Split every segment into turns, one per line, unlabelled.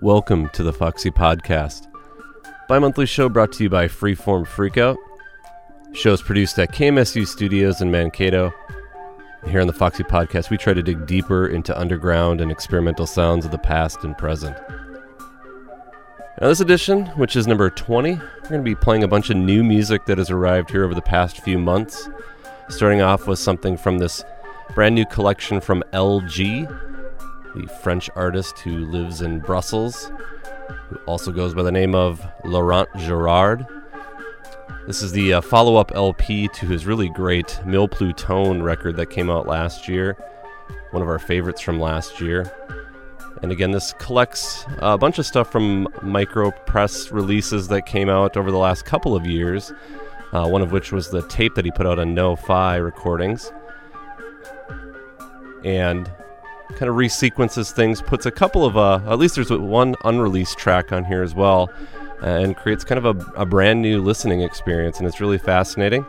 Welcome to the Foxy Podcast, bi monthly show brought to you by Freeform Freakout. Shows produced at KMSU Studios in Mankato. Here on the Foxy Podcast, we try to dig deeper into underground and experimental sounds of the past and present. Now, this edition, which is number 20, we're going to be playing a bunch of new music that has arrived here over the past few months. Starting off with something from this brand new collection from LG, the French artist who lives in Brussels, who also goes by the name of Laurent Gerard. This is the uh, follow up LP to his really great Mille Plutone record that came out last year, one of our favorites from last year. And again, this collects a bunch of stuff from micro press releases that came out over the last couple of years, uh, one of which was the tape that he put out on No Fi Recordings. And kind of resequences things, puts a couple of, uh, at least there's one unreleased track on here as well, and creates kind of a, a brand new listening experience. And it's really fascinating.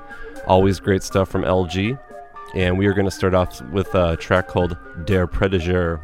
Always great stuff from LG. And we are going to start off with a track called Der Prediger.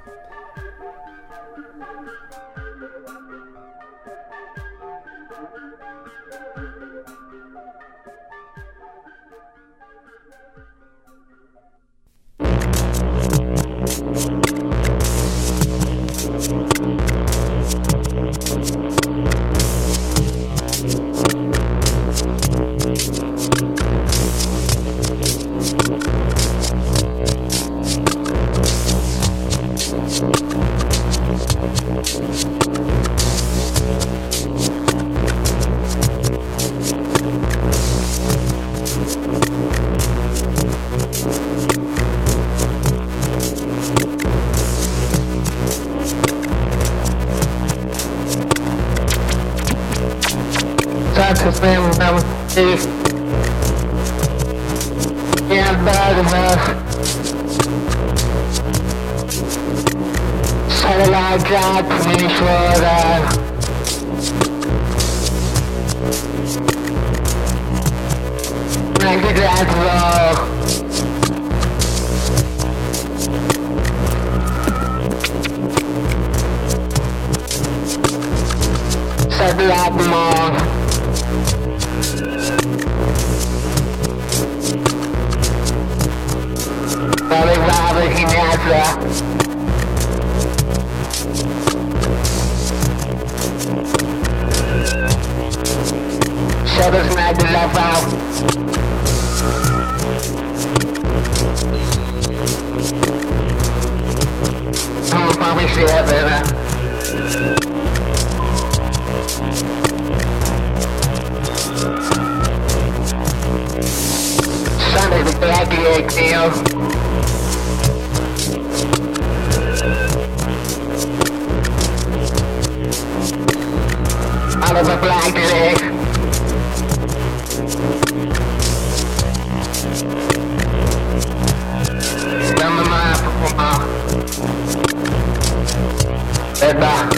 Seventeen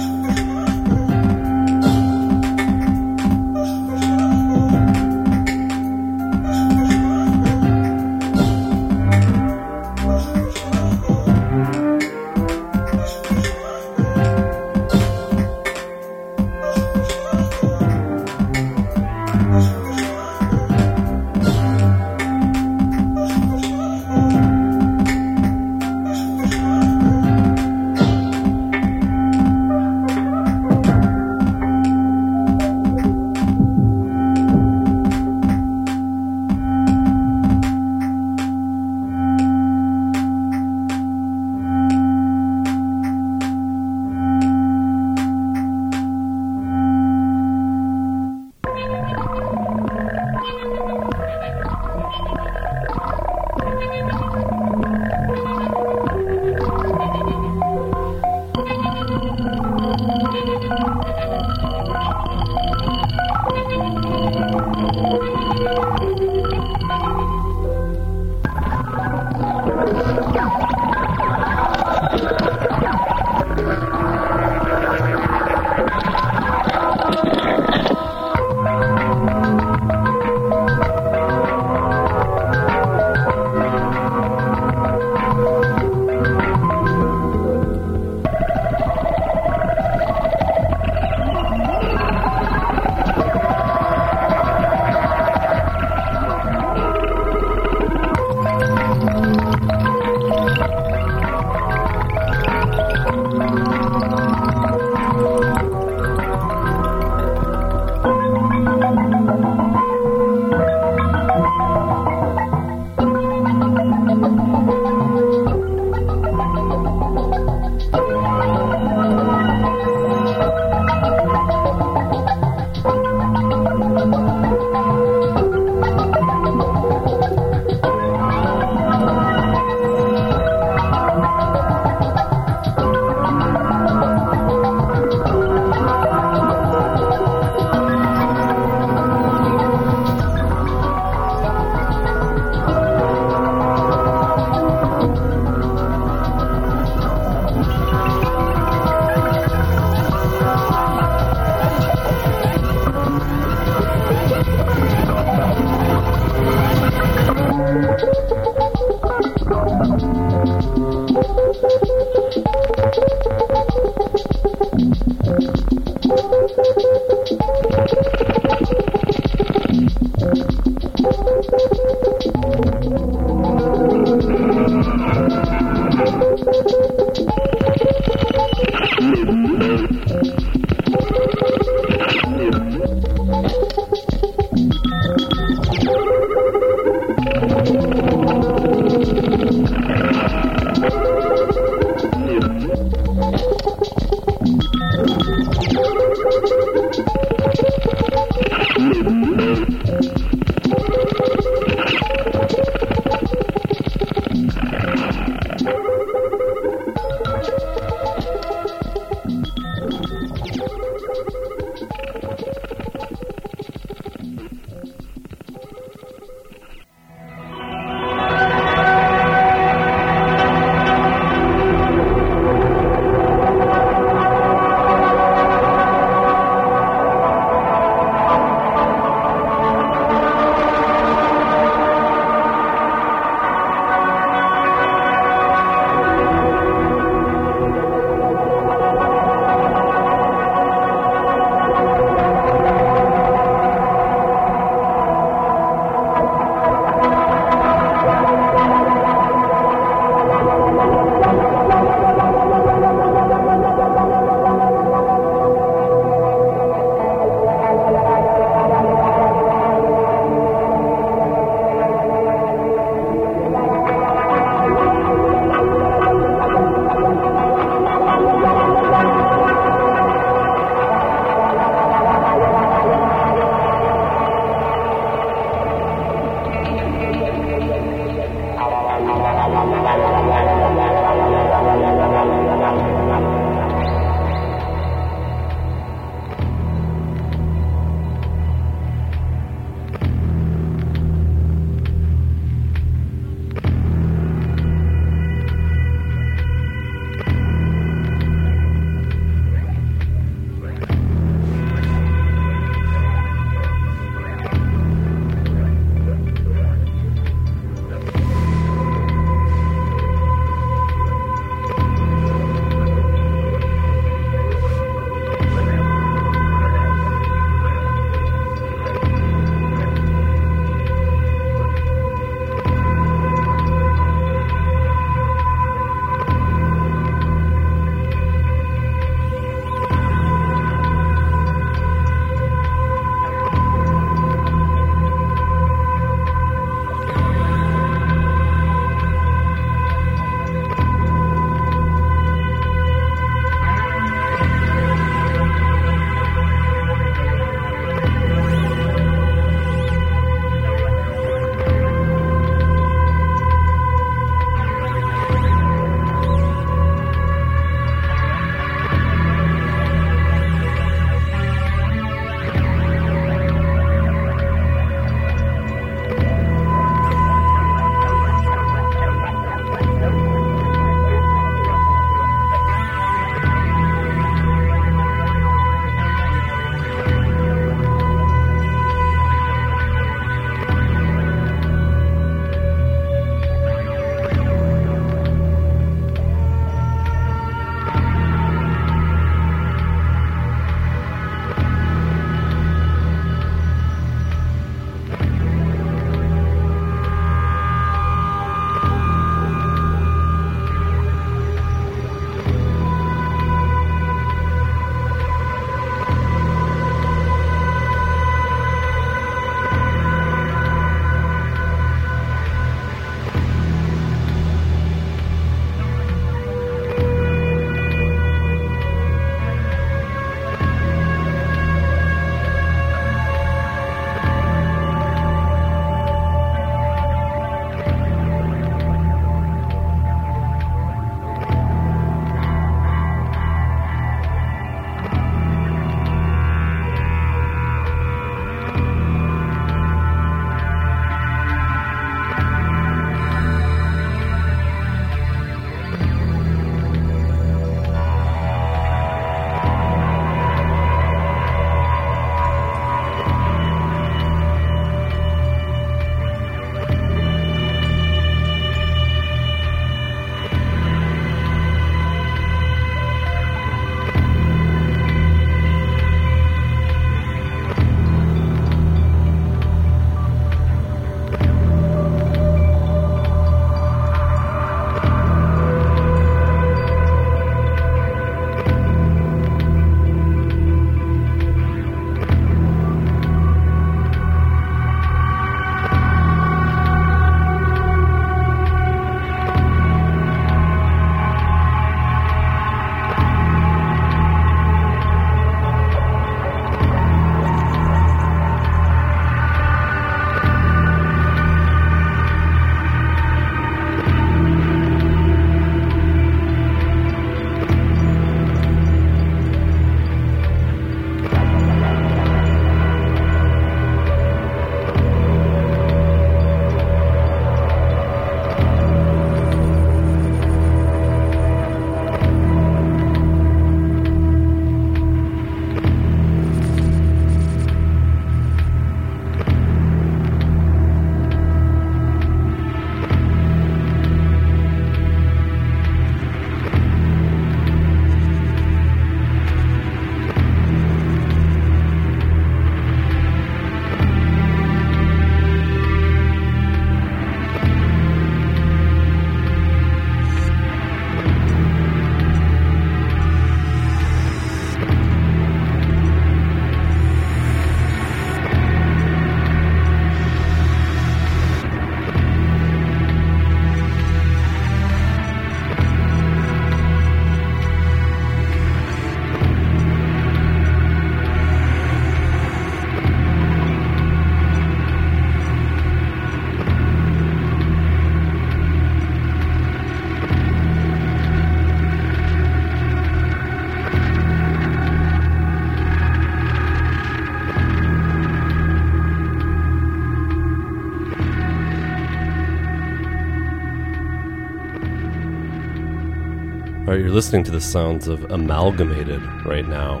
listening to the sounds of Amalgamated right now.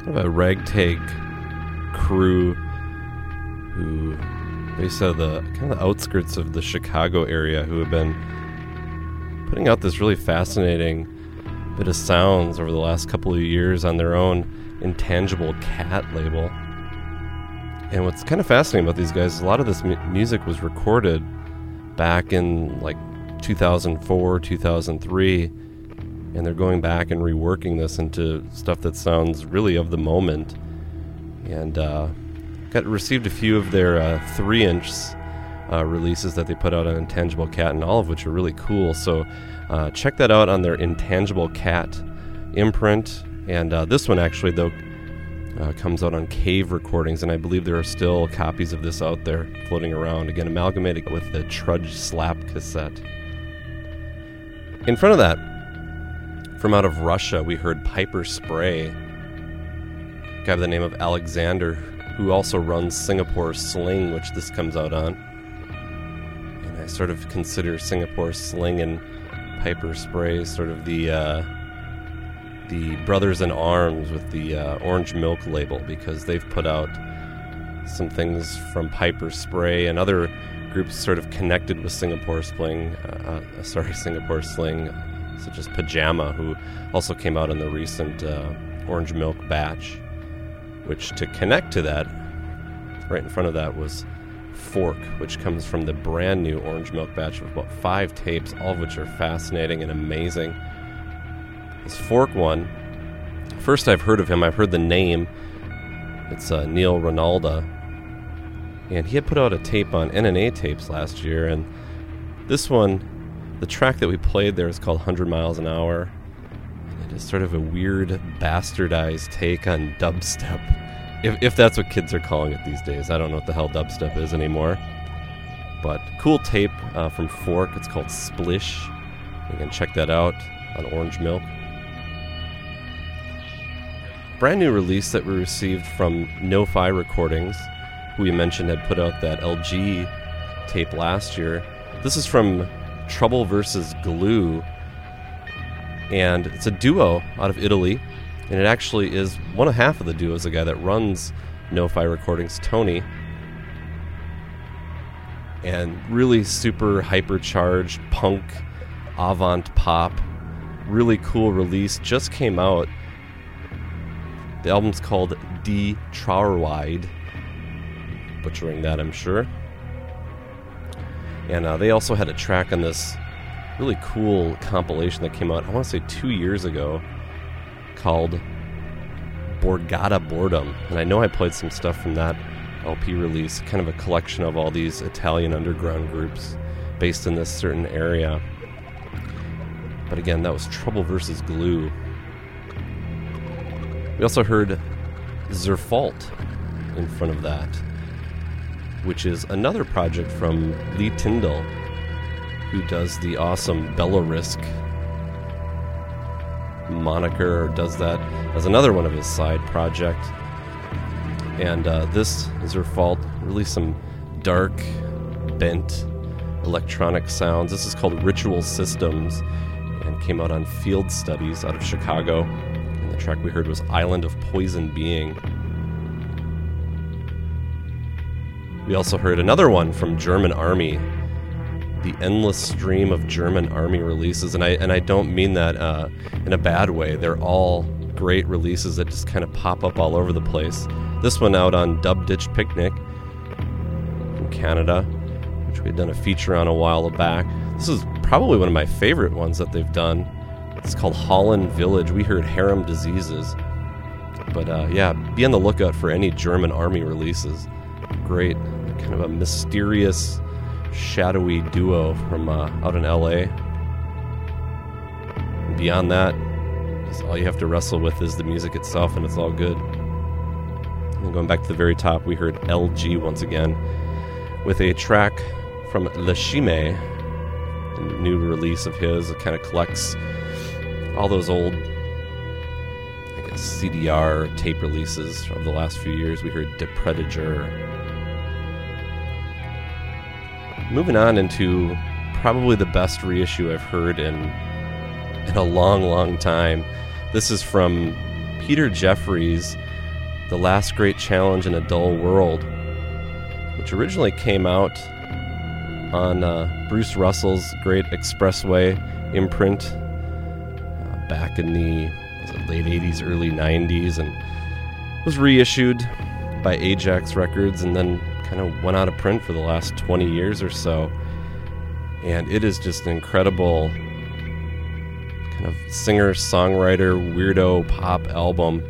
Kind of a ragtag crew who based out of the kind of the outskirts of the Chicago area who have been putting out this really fascinating bit of sounds over the last couple of years on their own intangible cat label. And what's kind of fascinating about these guys is a lot of this mu- music was recorded back in like 2004, 2003, and they're going back and reworking this into stuff that sounds really of the moment. And uh, got received a few of their uh, three-inch uh, releases that they put out on Intangible Cat, and all of which are really cool. So uh, check that out on their Intangible Cat imprint. And uh, this one actually, though, uh, comes out on Cave Recordings, and I believe there are still copies of this out there floating around. Again, amalgamated with the Trudge Slap cassette. In front of that, from out of Russia, we heard Piper Spray, guy by the name of Alexander, who also runs Singapore Sling, which this comes out on. And I sort of consider Singapore Sling and Piper Spray sort of the uh, the brothers in arms with the uh, orange milk label because they've put out some things from Piper Spray and other groups sort of connected with Singapore Sling. Uh, uh, sorry, Singapore Sling, such as Pajama, who also came out in the recent uh, orange milk batch. Which to connect to that, right in front of that was Fork, which comes from the brand new orange milk batch of about five tapes, all of which are fascinating and amazing. This Fork one, first I've heard of him, I've heard the name. It's uh, Neil Ronalda. And he had put out a tape on NNA tapes last year, and this one, the track that we played there is called 100 Miles an Hour. And it is sort of a weird, bastardized take on dubstep. If, if that's what kids are calling it these days. I don't know what the hell dubstep is anymore. But cool tape uh, from Fork. It's called Splish. You can check that out on Orange Milk. Brand new release that we received from No-Fi Recordings, who we mentioned had put out that LG tape last year. This is from Trouble versus Glue, and it's a duo out of Italy, and it actually is one of half of the duo is the guy that runs No-Fi Recordings, Tony, and really super hypercharged punk avant pop. Really cool release. Just came out. The album's called D Trauerweid butchering that I'm sure. And uh, they also had a track on this really cool compilation that came out I want to say two years ago called Borgata Boredom. And I know I played some stuff from that LP release kind of a collection of all these Italian underground groups based in this certain area. But again, that was Trouble versus Glue. We also heard Zerfault in front of that, which is another project from Lee Tyndall, who does the awesome Bellarisk moniker, or does that as another one of his side project. And uh, this Zerfault, really some dark, bent electronic sounds. This is called Ritual Systems and came out on Field Studies out of Chicago. And the track we heard was Island of Poison Being. We also heard another one from German Army, the endless stream of German Army releases, and I and I don't mean that uh, in a bad way. They're all great releases that just kind of pop up all over the place. This one out on Dub Ditch Picnic from Canada, which we had done a feature on a while back. This is probably one of my favorite ones that they've done. It's called Holland Village. We heard Harem Diseases. But uh, yeah, be on the lookout for any German army releases. Great, kind of a mysterious, shadowy duo from uh, out in LA. Beyond that, all you have to wrestle with is the music itself, and it's all good. And going back to the very top, we heard LG once again with a track from Le Chime, a new release of his. It kind of collects all those old, CDR tape releases of the last few years. We heard De Predator. Moving on into probably the best reissue I've heard in in a long, long time. This is from Peter Jeffries, The Last Great Challenge in a Dull World, which originally came out on uh, Bruce Russell's great Xpressway imprint uh, back in the late 80s, early 90s, and was reissued by Ajax Records and then kind of went out of print for the last 20 years or so. And it is just an incredible kind of singer songwriter weirdo pop album.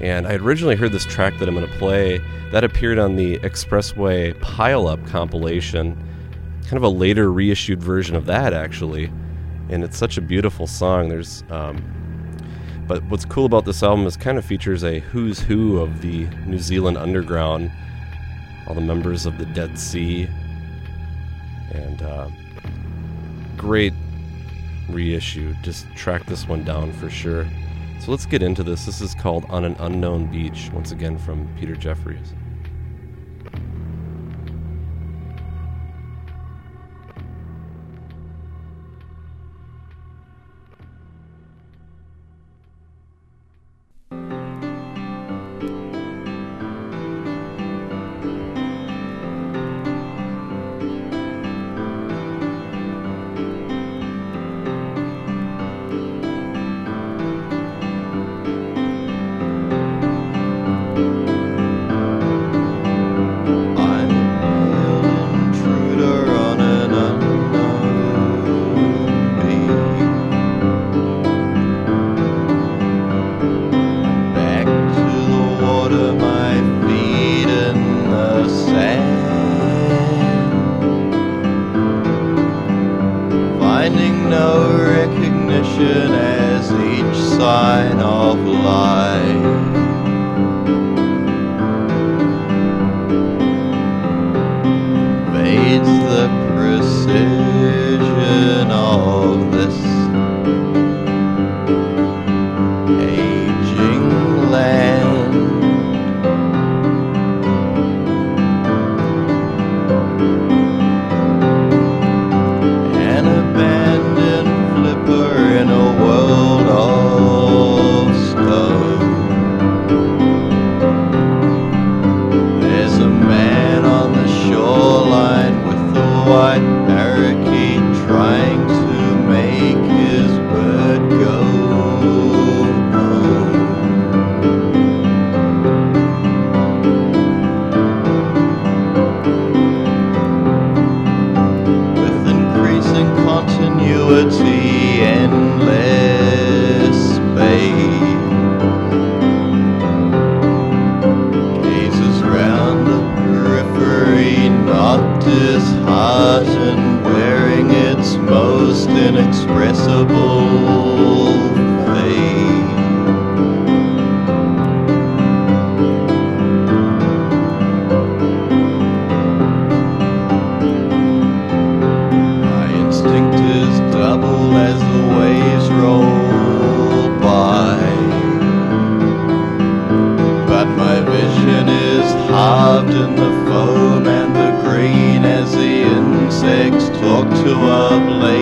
And I originally heard this track that I'm going to play that appeared on the Xpressway Pile Up compilation, kind of a later reissued version of that actually. And it's such a beautiful song. There's um, but what's cool about this album is kind of features a who's who of the New Zealand underground, all the members of the Dead C, and uh, great reissue. Just track this one down for sure. So let's get into this. This is called On an Unknown Beach, once again from Peter Jeffries.
Talk to a blazing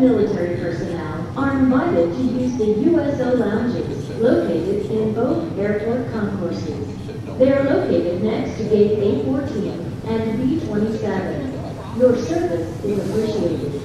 military personnel are invited to use the USO lounges located in both airport concourses. They are located next to gate A14 and B27. Your service is appreciated.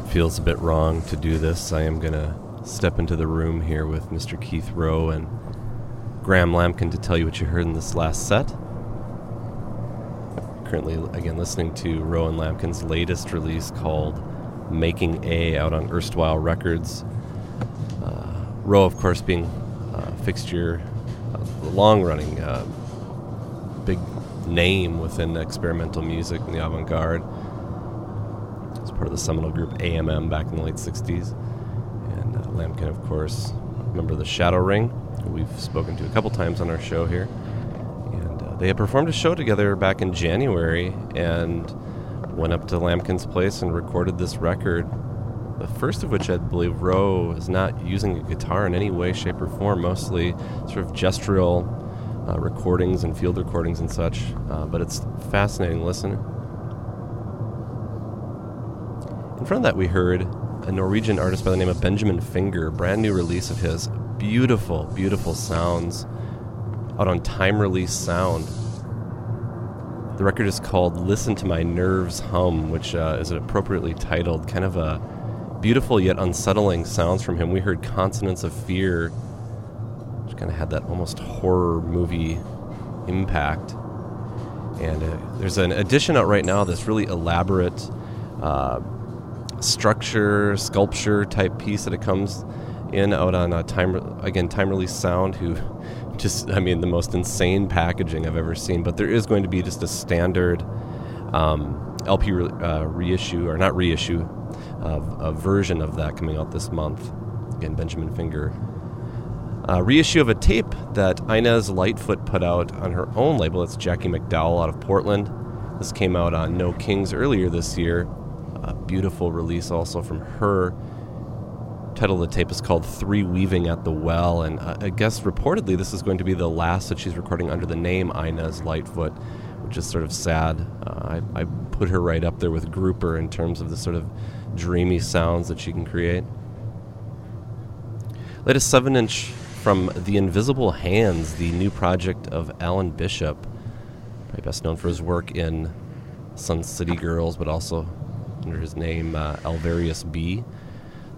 It feels a bit wrong to do this, I am going to step into the room here with Mr. Keith Rowe and Graham Lambkin to tell you what you heard in this last set. Currently, again, listening to Rowe and Lambkin's latest release called Making A out on Erstwhile Records. Uh, Rowe, of course, being a fixture, a long running, uh, big name within experimental music and the avant garde of the seminal group AMM back in the late 60s. And uh, Lambkin, of course, member of the Shadow Ring, who we've spoken to a couple times on our show here. And uh, they had performed a show together back in January and went up to Lambkin's place and recorded this record. The first of which I believe Rowe is not using a guitar in any way, shape, or form, mostly sort of gestural uh, recordings and field recordings and such. Uh, but it's fascinating listen. In front of that, we heard a Norwegian artist by the name of Benjamin Finger, brand new release of his. Beautiful, beautiful sounds out on time release sound. The record is called Listen to My Nerves Hum, which uh, is appropriately titled, kind of a beautiful yet unsettling sounds from him. We heard Consonants of Fear, which kind of had that almost horror movie impact. And uh, there's an edition out right now that's really elaborate. Uh, structure, sculpture type piece that it comes in out on time again time release sound who just I mean the most insane packaging I've ever seen. But there is going to be just a standard um, LP re- uh, reissue or not reissue, of a version of that coming out this month. Again, Benjamin Finger. Uh, reissue of a tape that Inez Lightfoot put out on her own label. It's Jackie McDowell out of Portland. This came out on No Kings earlier this year a beautiful release also from her. Title of the tape is called Three Weaving at the Well, and uh, I guess reportedly this is going to be the last that she's recording under the name Inez Lightfoot, which is sort of sad. Uh, I, I put her right up there with Grouper in terms of the sort of dreamy sounds that she can create. Latest 7 inch from The Invisible Hands, the new project of Alan Bishop, probably best known for his work in Sun City Girls, but also under his name uh, Alvarius B.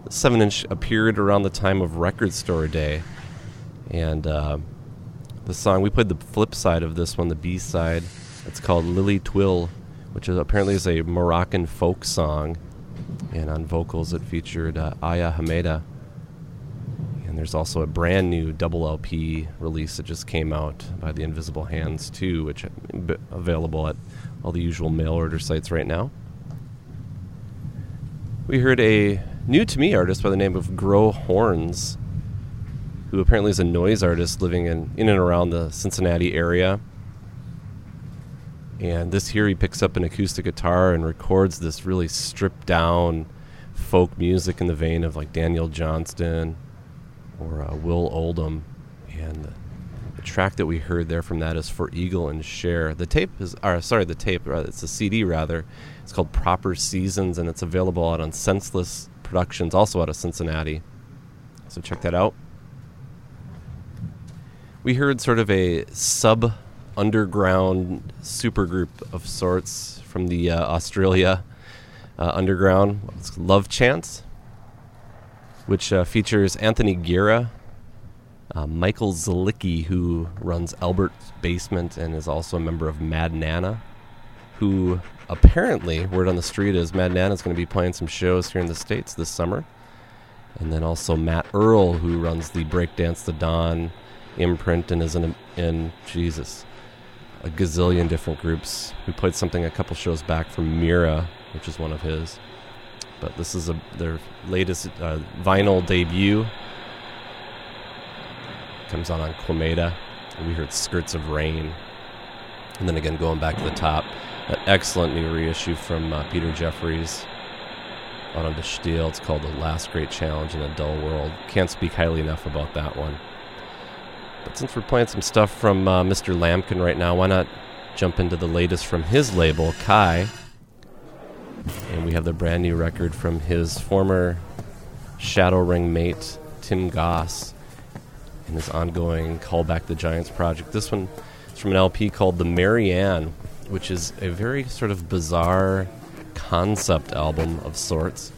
The 7 inch appeared around the time of Record Store Day. And uh, the song, we played the flip side of this one, the B side. It's called Lily Twill, which is apparently is a Moroccan folk song. And on vocals, it featured uh, Aya Hameda. And there's also a brand new double LP release that just came out by the Invisible Hands, too, which is available at all the usual mail order sites right now. We heard a new to me artist by the name of Grow Horns, who apparently is a noise artist living in, in and around the Cincinnati area. And this here, he picks up an acoustic guitar and records this really stripped down folk music in the vein of like Daniel Johnston or uh, Will Oldham. And the, the, track that we heard there from that is For Eagle and Share. The tape is, or sorry, the tape, uh, it's a CD rather, it's called Proper Seasons, and it's available out on Senseless Productions, also out of Cincinnati. So check that out. We heard sort of a sub underground supergroup of sorts from the uh, Australia uh, underground. It's Love Chance, which uh, features Anthony Guerra, uh, Michael Zulicki, who runs Albert's Basement and is also a member of Mad Nanna, who apparently, word on the street is Mad Nanna is going to be playing some shows here in the States this summer. And then also Matt Earle, who runs the Breakdance the Dawn imprint and is in, in Jesus, a gazillion different groups. We played something a couple shows back from Mira, which is one of his. But this is a, their latest uh, vinyl debut. Comes out on Quemada. We heard Skirts of Rain. And then again, going back to the top, an excellent new reissue from uh, Peter Jeffries on De Stijl. It's called The Last Great Challenge in a Dull World. Can't speak highly enough about that one. But since we're playing some stuff from uh, Mr. Lambkin right now, why not jump into the latest from his label, Kye? And we have the brand new record from his former Shadow Ring mate, Tim Goss, and his ongoing Call Back the Giants project. This one is from an LP called The Marianne, which is a very sort of bizarre concept album of sorts.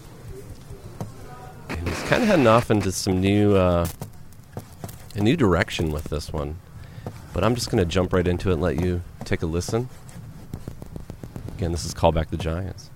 And he's kind of heading off into some new, uh, a new direction with this one. But I'm just going to jump right into it and let you take a listen. Again, this is Call Back the Giants.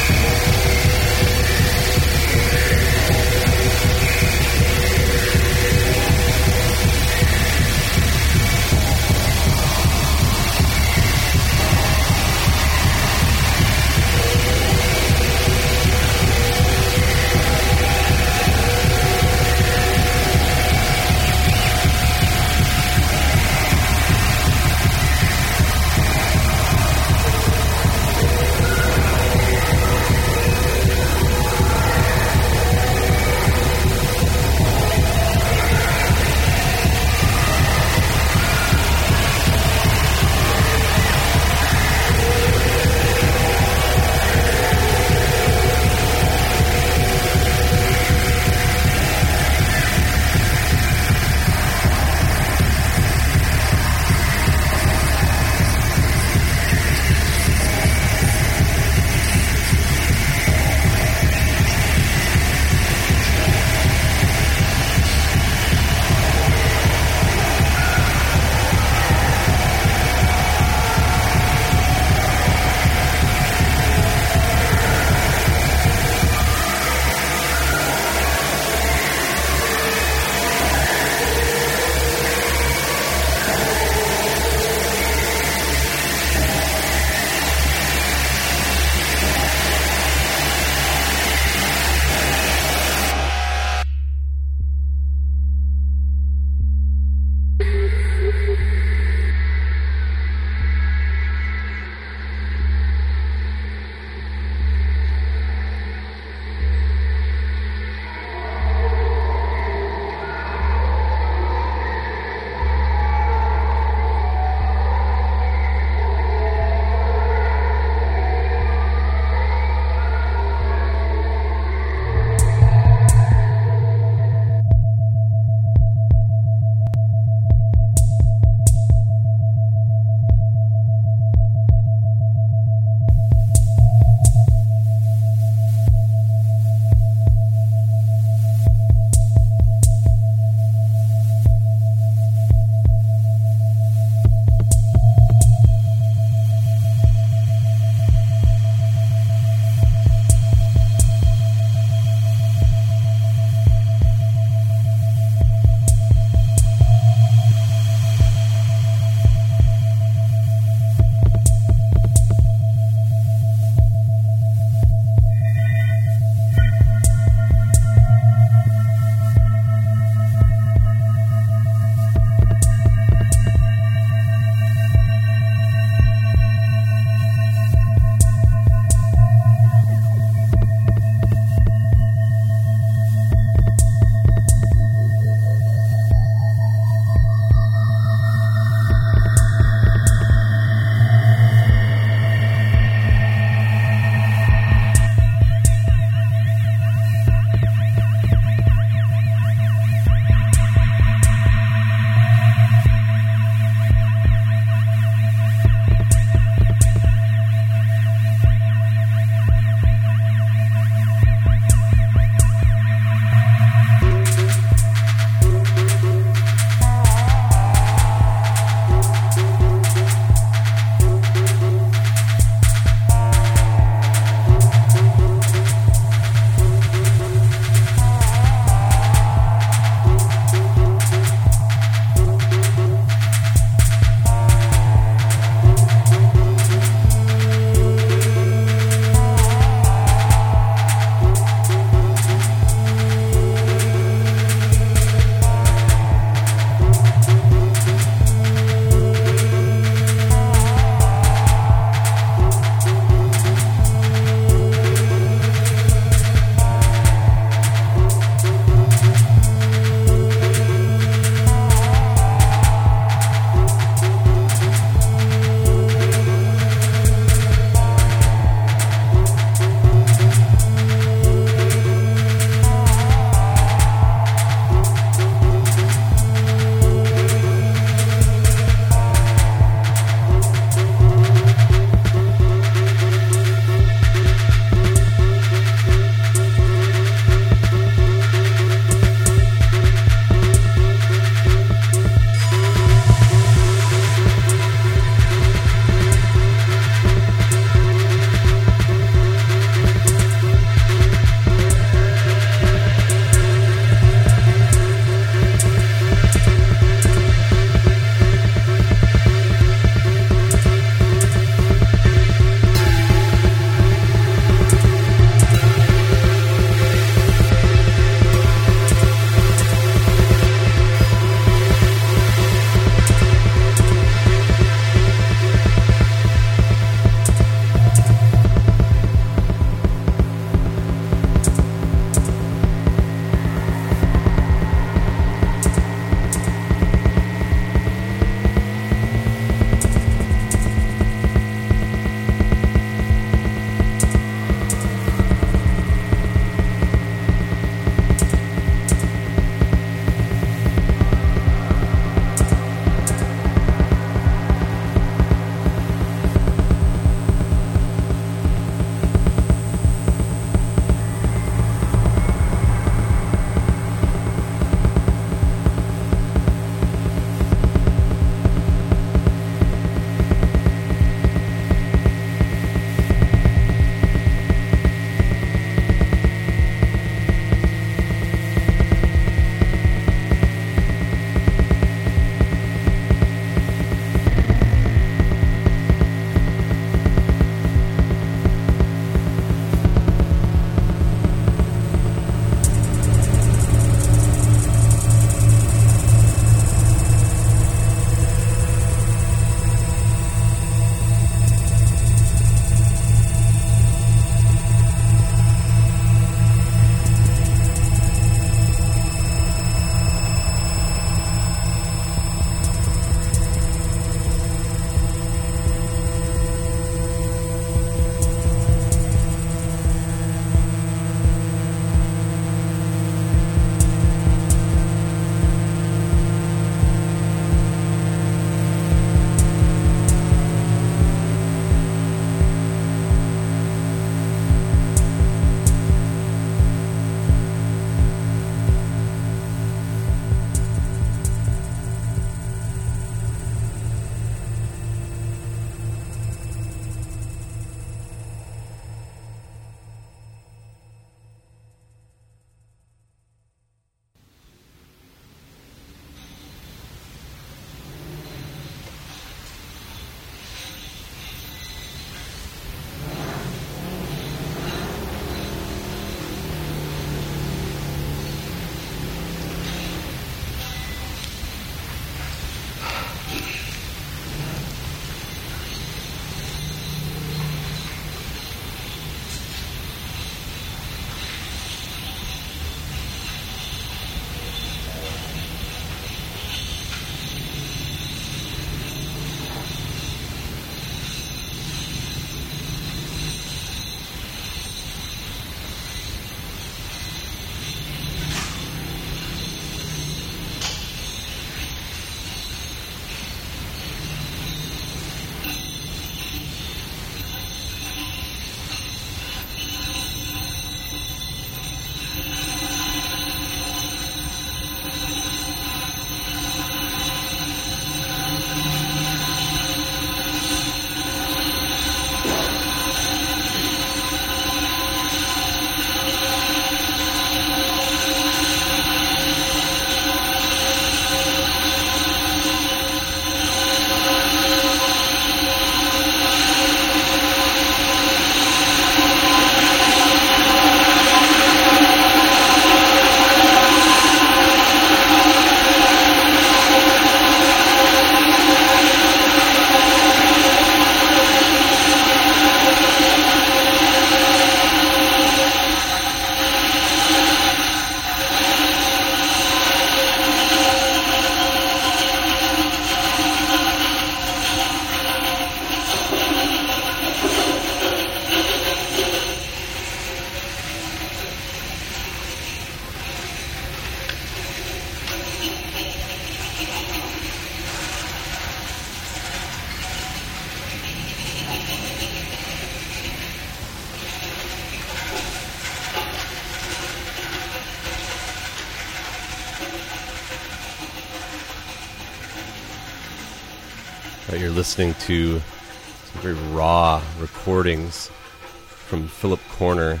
Listening to some very raw recordings from Philip Corner,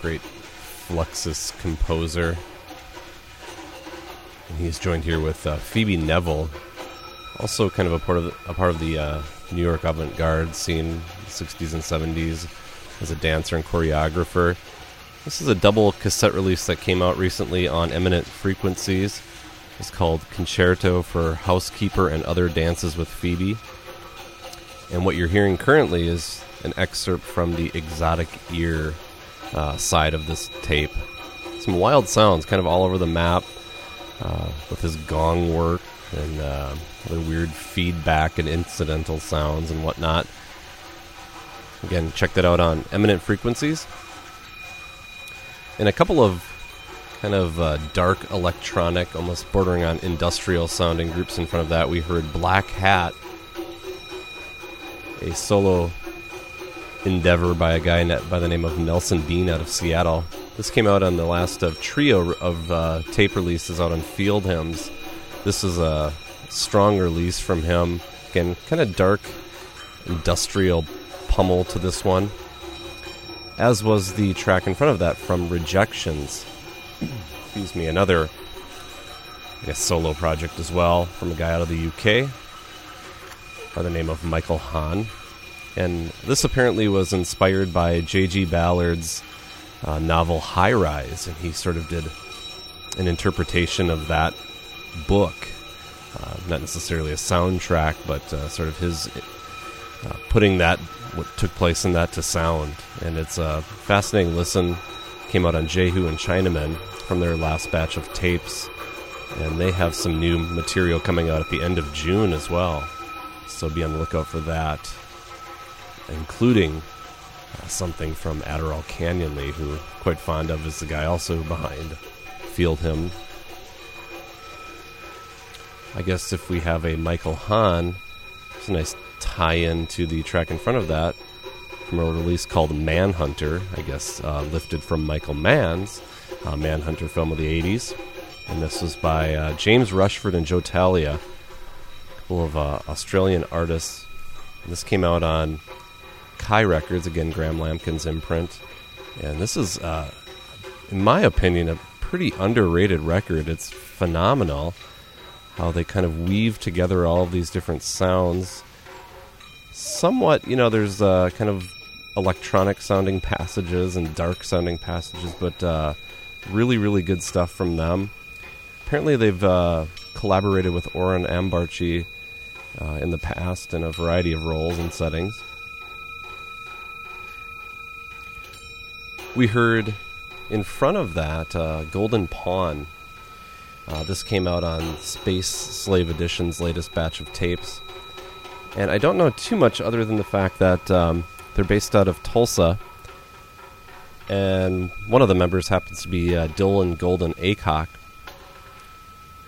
great Fluxus composer. And he's joined here with uh, Phoebe Neville, also kind of a part of the, a part of the uh, New York avant-garde scene, 60s and 70s, as a dancer and choreographer. This is a double cassette release that came out recently on Immanent Frequencies. It's called Concerto for Housekeeper and Other Dances with Phoebe. And what you're hearing currently is an excerpt from the Exotic Ear uh, side of this tape. Some wild sounds kind of all over the map uh, with his gong work and uh, other weird feedback and incidental sounds and whatnot. Again, check that out on Immanent Frequencies. And a couple of kind of uh, dark electronic, almost bordering on industrial sounding groups in front of that. We heard Black Hat, a solo endeavor by a guy by the name of Nelson Bean out of Seattle. This came out on the last of trio of uh, tape releases out on Field Hymns. This is a strong release from him. Again, kind of dark industrial pummel to this one, as was the track in front of that from Rejections. Excuse me, another I guess solo project as well from a guy out of the UK by the name of Michael Hahn. And this apparently was inspired by J.G. Ballard's uh, novel High Rise, and he sort of did an interpretation of that book. Uh, not necessarily a soundtrack, but uh, sort of his uh, putting that, what took place in that to sound. And it's a fascinating listen. Came out on Jehu and Chinaman from their last batch of tapes. And they have some new material coming out at the end of June as well. So be on the lookout for that including uh, something from Adderall Canyonly, who quite fond of, is the guy also behind Field Hymn. I guess if we have a Michael Hahn, it's a nice tie-in to the track in front of that from a release called Manhunter, I guess uh, lifted from Michael Mann's uh, Manhunter film of the 80s. And this was by uh, James Rushford and Joe Talia, a couple of uh, Australian artists. This came out on Kye Records, again, Graham Lambkin's imprint. And this is, uh, in my opinion, a pretty underrated record. It's phenomenal how they kind of weave together all of these different sounds. Somewhat, you know, there's uh, kind of electronic sounding passages and dark sounding passages, but uh, really, really good stuff from them. Apparently, they've uh, collaborated with Oren Ambarchi uh, in the past in a variety of roles and settings. We heard in front of that uh, Golden Pawn. Uh, this came out on Space Slave Edition's latest batch of tapes. And I don't know too much other than the fact that um, they're based out of Tulsa. And one of the members happens to be uh, Dylan Golden Aycock,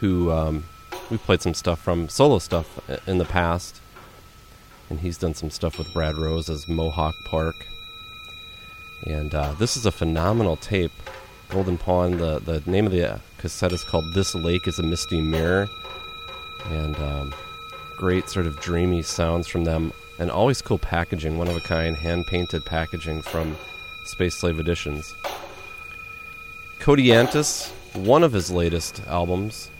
who um, we've played some stuff from, solo stuff, in the past. And he's done some stuff with Brad Rose as Mohawk Park. And uh, this is a phenomenal tape. Golden Pawn, the, the name of the cassette is called This Lake is a Misty Mirror. And um, great sort of dreamy sounds from them. And always cool packaging, one of a kind, hand painted packaging from Space Slave Editions. Cody Kodiantis, one of his latest albums.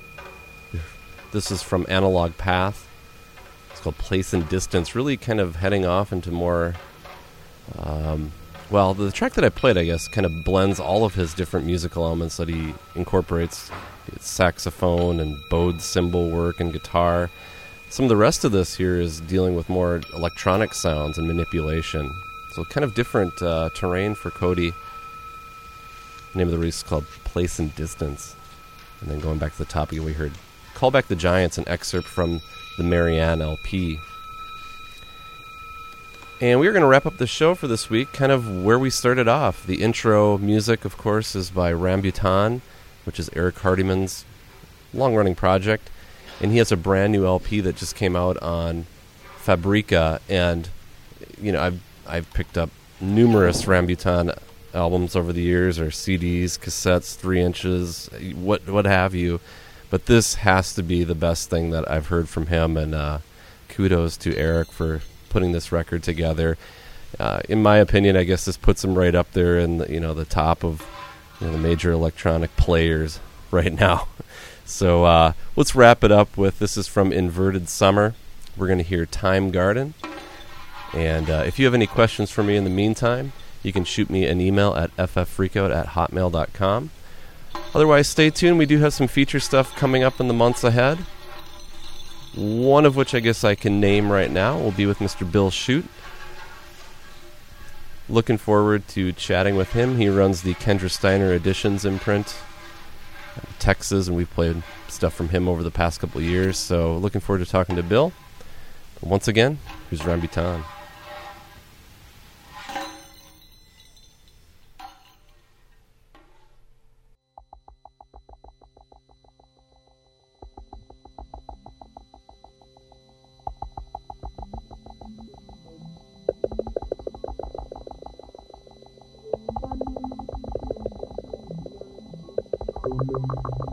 This is from Analog Path. It's called Place and Distance, really kind of heading off into more um, well, the track that I played, I guess, kind of blends all of his different musical elements that he incorporates saxophone and bowed cymbal work and guitar. Some of the rest of this here is dealing with more electronic sounds and manipulation. So, kind of different uh, terrain for Cody. The name of the release is called Place and Distance. And then going back to the topic, we heard Call Back the Giants, an excerpt from the Marianne LP. And we are going to wrap up the show for this week, kind of where we started off. The intro music, of course, is by Rambutan, which is Eric Hardiman's long running project. And he has a brand new LP that just came out on Fabrica. And, you know, I've, I've picked up numerous Rambutan albums over the years, or CDs, cassettes, three inches, what, what have you. But this has to be the best thing that I've heard from him. And, uh, kudos to Eric for putting this record together. Uh, in my opinion, I guess this puts him right up there in the, you know the top of you know, the major electronic players right now. So uh, let's wrap it up with this is from Inverted Summer. We're going to hear Time Garden. And uh, if you have any questions for me in the meantime, you can shoot me an email at ffreakout at hotmail.com. Otherwise, stay tuned. We do have some feature stuff coming up in the months ahead. One of which I guess I can name right now will be with Mr. Bill Shute. Looking forward to chatting with him. He runs the Kendra Steiner Editions imprint, in Texas, and we've played stuff from him over the past couple years. So, looking forward to talking to Bill. But once again, here's Rambutan. you